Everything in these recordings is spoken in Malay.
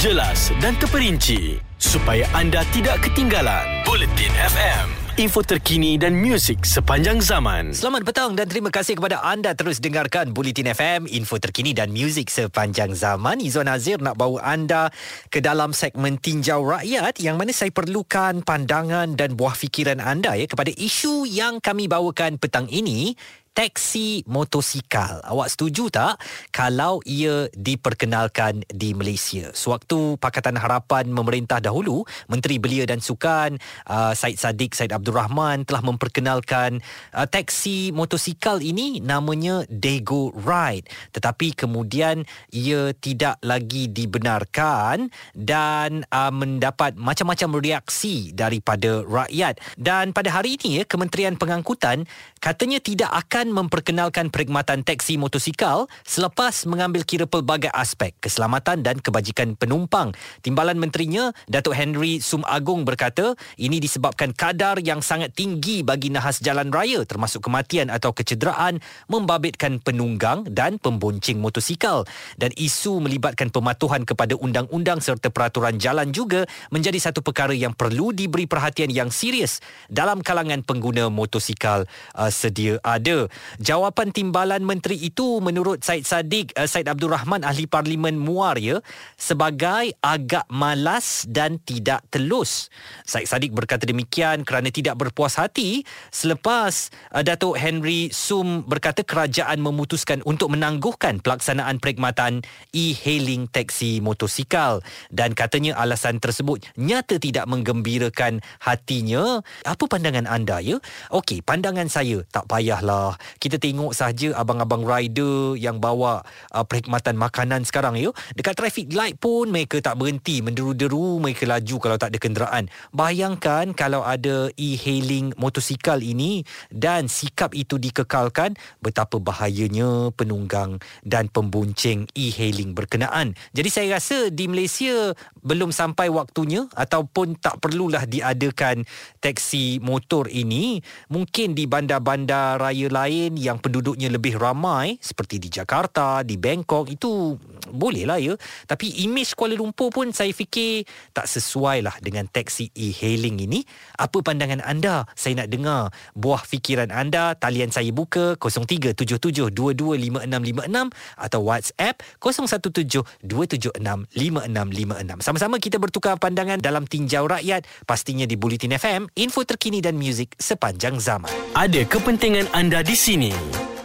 jelas dan terperinci supaya anda tidak ketinggalan Bulletin FM info terkini dan muzik sepanjang zaman. Selamat petang dan terima kasih kepada anda terus dengarkan Bulletin FM, info terkini dan muzik sepanjang zaman. Izwan Azir nak bawa anda ke dalam segmen Tinjau Rakyat yang mana saya perlukan pandangan dan buah fikiran anda ya kepada isu yang kami bawakan petang ini taksi motosikal. Awak setuju tak kalau ia diperkenalkan di Malaysia? Sewaktu Pakatan Harapan memerintah dahulu, Menteri Belia dan Sukan uh, Said Sadiq Said Abdul Rahman telah memperkenalkan uh, taksi motosikal ini namanya Dego Ride. Tetapi kemudian ia tidak lagi dibenarkan dan uh, mendapat macam-macam reaksi daripada rakyat. Dan pada hari ini ya Kementerian Pengangkutan katanya tidak akan akan memperkenalkan perkhidmatan teksi motosikal selepas mengambil kira pelbagai aspek keselamatan dan kebajikan penumpang. Timbalan menterinya, Datuk Henry Sum Agung berkata, ini disebabkan kadar yang sangat tinggi bagi nahas jalan raya termasuk kematian atau kecederaan membabitkan penunggang dan pembonceng motosikal. Dan isu melibatkan pematuhan kepada undang-undang serta peraturan jalan juga menjadi satu perkara yang perlu diberi perhatian yang serius dalam kalangan pengguna motosikal uh, sedia ada. Jawapan timbalan menteri itu menurut Said Sadiq uh, Said Abdul Rahman ahli parlimen Muar ya sebagai agak malas dan tidak telus. Said Sadiq berkata demikian kerana tidak berpuas hati selepas uh, Datuk Henry Sum berkata kerajaan memutuskan untuk menangguhkan pelaksanaan perkhidmatan e-hailing taksi motosikal dan katanya alasan tersebut nyata tidak menggembirakan hatinya. Apa pandangan anda ya? Okey, pandangan saya tak payahlah kita tengok saja abang-abang rider yang bawa uh, perkhidmatan makanan sekarang ya. Dekat traffic light pun mereka tak berhenti menderu-deru mereka laju kalau tak ada kenderaan. Bayangkan kalau ada e-hailing motosikal ini dan sikap itu dikekalkan betapa bahayanya penunggang dan pembonceng e-hailing berkenaan. Jadi saya rasa di Malaysia belum sampai waktunya ataupun tak perlulah diadakan taksi motor ini. Mungkin di bandar-bandar raya lain lain yang penduduknya lebih ramai seperti di Jakarta, di Bangkok itu boleh lah ya. Tapi imej Kuala Lumpur pun saya fikir tak sesuai lah dengan taksi e-hailing ini. Apa pandangan anda? Saya nak dengar buah fikiran anda. Talian saya buka 0377225656 atau WhatsApp 0172765656. Sama-sama kita bertukar pandangan dalam tinjau rakyat pastinya di Bulletin FM, info terkini dan muzik sepanjang zaman. Ada kepentingan anda di sini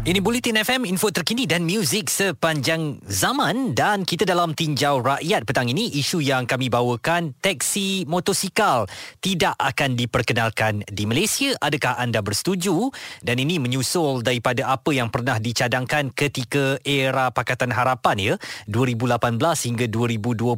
Ini Bulletin FM, info terkini dan muzik sepanjang zaman dan kita dalam tinjau rakyat petang ini isu yang kami bawakan taksi motosikal tidak akan diperkenalkan di Malaysia. Adakah anda bersetuju? Dan ini menyusul daripada apa yang pernah dicadangkan ketika era Pakatan Harapan ya 2018 hingga 2020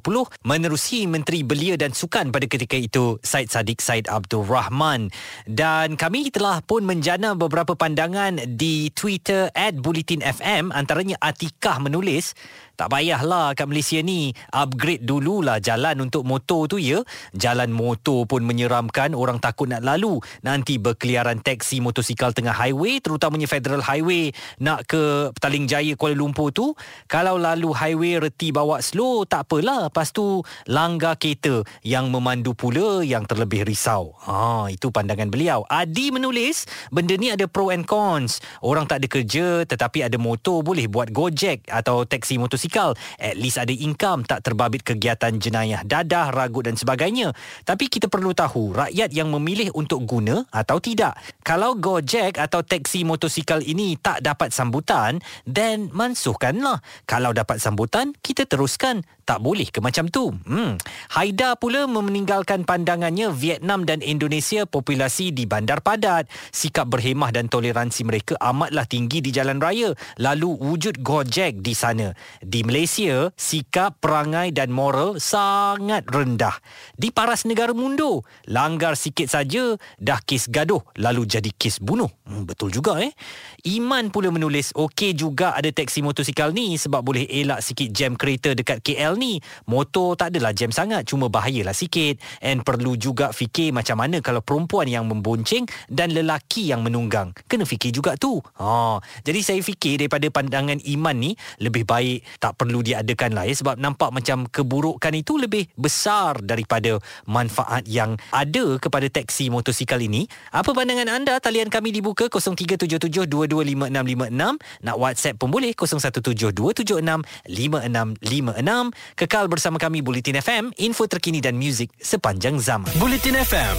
menerusi Menteri Belia dan Sukan pada ketika itu Said Sadiq Said Abdul Rahman dan kami telah pun menjana beberapa pandangan di Twitter Twitter at Bulletin FM antaranya Atikah menulis tak payahlah kat Malaysia ni upgrade dululah jalan untuk motor tu ya. Jalan motor pun menyeramkan orang takut nak lalu. Nanti berkeliaran taksi motosikal tengah highway terutamanya federal highway nak ke Petaling Jaya Kuala Lumpur tu. Kalau lalu highway reti bawa slow tak apalah. Lepas tu langgar kereta yang memandu pula yang terlebih risau. Ha, itu pandangan beliau. Adi menulis benda ni ada pro and cons. Orang tak ada kerja kerja tetapi ada motor boleh buat gojek atau taksi motosikal. At least ada income tak terbabit kegiatan jenayah dadah ragut dan sebagainya. Tapi kita perlu tahu rakyat yang memilih untuk guna atau tidak. Kalau gojek atau taksi motosikal ini tak dapat sambutan then mansuhkanlah. Kalau dapat sambutan kita teruskan tak boleh ke macam tu. Hmm. Haida pula meninggalkan pandangannya Vietnam dan Indonesia populasi di bandar padat. Sikap berhemah dan toleransi mereka amatlah tinggi di jalan raya lalu wujud gojek di sana. Di Malaysia, sikap, perangai dan moral sangat rendah. Di paras negara mundur, langgar sikit saja dah kes gaduh lalu jadi kes bunuh. Hmm, betul juga eh. Iman pula menulis, okey juga ada teksi motosikal ni sebab boleh elak sikit jam kereta dekat KL ni. Motor tak adalah jam sangat, cuma bahayalah sikit. And perlu juga fikir macam mana kalau perempuan yang membonceng dan lelaki yang menunggang. Kena fikir juga tu. Ha, jadi saya fikir daripada pandangan Iman ni, lebih baik tak perlu diadakan lah ya. Sebab nampak macam keburukan itu lebih besar daripada manfaat yang ada kepada teksi motosikal ini. Apa pandangan anda? Talian kami dibuka 0377 025656 nak WhatsApp pun boleh 0172765656 kekal bersama kami Bulletin FM info terkini dan muzik sepanjang zaman. Bulletin FM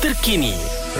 terkini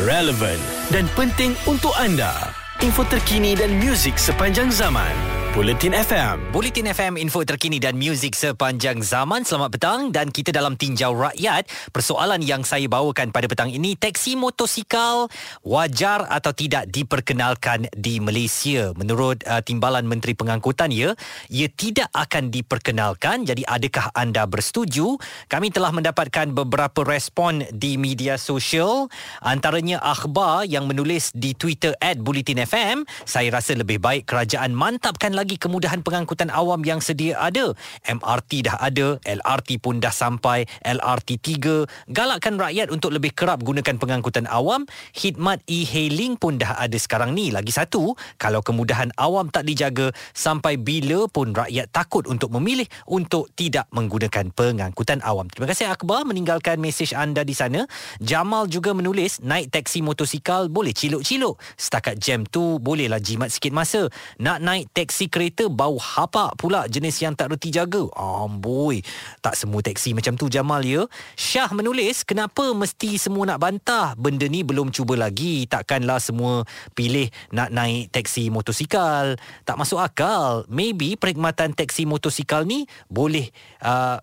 relevant dan penting untuk anda. Info terkini dan muzik sepanjang zaman Bulletin FM. Bulletin FM info terkini dan muzik sepanjang zaman. Selamat petang dan kita dalam tinjau rakyat. Persoalan yang saya bawakan pada petang ini, teksi motosikal wajar atau tidak diperkenalkan di Malaysia. Menurut uh, Timbalan Menteri Pengangkutan ya, ia tidak akan diperkenalkan. Jadi adakah anda bersetuju? Kami telah mendapatkan beberapa respon di media sosial. Antaranya akhbar yang menulis di Twitter at Bulletin FM. Saya rasa lebih baik kerajaan mantapkan lagi lagi kemudahan pengangkutan awam yang sedia ada. MRT dah ada, LRT pun dah sampai, LRT 3. Galakkan rakyat untuk lebih kerap gunakan pengangkutan awam. Khidmat e-hailing pun dah ada sekarang ni. Lagi satu, kalau kemudahan awam tak dijaga, sampai bila pun rakyat takut untuk memilih untuk tidak menggunakan pengangkutan awam. Terima kasih Akbar meninggalkan mesej anda di sana. Jamal juga menulis, naik teksi motosikal boleh ciluk-ciluk. Setakat jam tu bolehlah jimat sikit masa. Nak naik teksi kereta bau hapak pula jenis yang tak reti jaga. Amboi, tak semua teksi macam tu Jamal ya. Syah menulis, kenapa mesti semua nak bantah? Benda ni belum cuba lagi. Takkanlah semua pilih nak naik teksi motosikal. Tak masuk akal. Maybe perkhidmatan teksi motosikal ni boleh... Uh,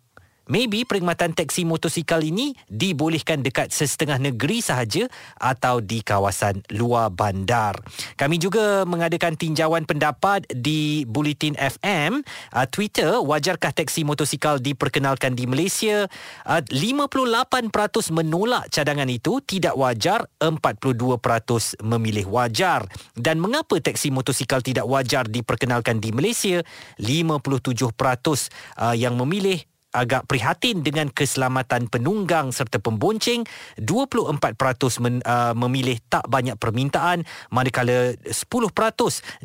Maybe perkhidmatan teksi motosikal ini dibolehkan dekat sesetengah negeri sahaja atau di kawasan luar bandar. Kami juga mengadakan tinjauan pendapat di Bulletin FM. Uh, Twitter, wajarkah teksi motosikal diperkenalkan di Malaysia? Uh, 58% menolak cadangan itu, tidak wajar, 42% memilih wajar. Dan mengapa teksi motosikal tidak wajar diperkenalkan di Malaysia? 57% uh, yang memilih agak prihatin dengan keselamatan penunggang serta pembonceng. 24% men, uh, memilih tak banyak permintaan manakala 10%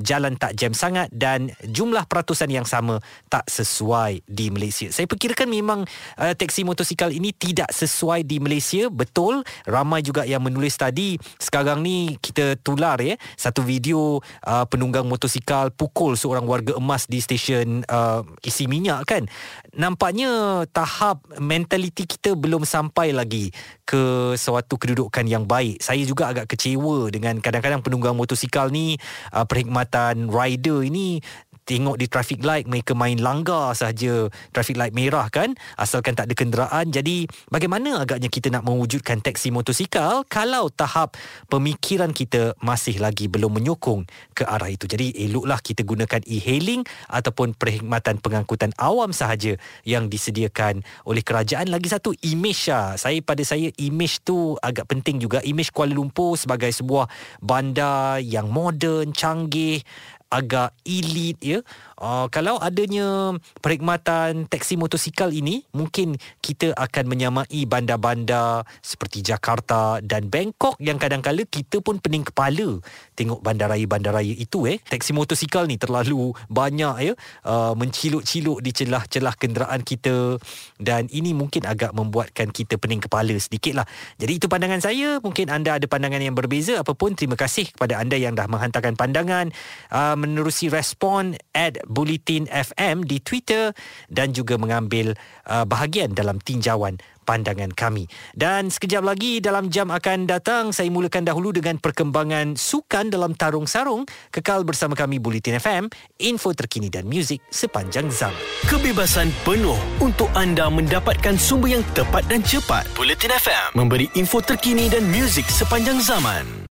jalan tak jam sangat dan jumlah peratusan yang sama tak sesuai di Malaysia. Saya perkirakan memang uh, teksi motosikal ini tidak sesuai di Malaysia. Betul ramai juga yang menulis tadi sekarang ni kita tular ya. Satu video uh, penunggang motosikal pukul seorang warga emas di stesen uh, isi minyak kan. Nampaknya tahap mentaliti kita belum sampai lagi ke suatu kedudukan yang baik. Saya juga agak kecewa dengan kadang-kadang penunggang motosikal ni uh, perkhidmatan rider ini tengok di traffic light mereka main langgar saja traffic light merah kan? Asalkan tak ada kenderaan. Jadi bagaimana agaknya kita nak mewujudkan teksi motosikal kalau tahap pemikiran kita masih lagi belum menyokong ke arah itu? Jadi eloklah kita gunakan e-hailing ataupun perkhidmatan pengangkutan awam sahaja yang disediakan oleh kerajaan. Lagi satu image lah. saya pada saya image tu agak penting juga. Image Kuala Lumpur sebagai sebuah bandar yang moden canggih agak elit ya. Uh, kalau adanya perkhidmatan teksi motosikal ini mungkin kita akan menyamai bandar-bandar seperti Jakarta dan Bangkok yang kadang-kala kita pun pening kepala tengok bandaraya-bandaraya itu eh. Teksi motosikal ni terlalu banyak ya. Uh, menciluk-ciluk di celah-celah kenderaan kita dan ini mungkin agak membuatkan kita pening kepala sedikit lah jadi itu pandangan saya. Mungkin anda ada pandangan yang berbeza apapun terima kasih kepada anda yang dah menghantarkan pandangan. Uh, menerusi respon at Bulletin FM di Twitter dan juga mengambil uh, bahagian dalam tinjauan pandangan kami. Dan sekejap lagi dalam jam akan datang saya mulakan dahulu dengan perkembangan sukan dalam tarung sarung. Kekal bersama kami Bulletin FM, info terkini dan muzik sepanjang zaman. Kebebasan penuh untuk anda mendapatkan sumber yang tepat dan cepat. Bulletin FM memberi info terkini dan muzik sepanjang zaman.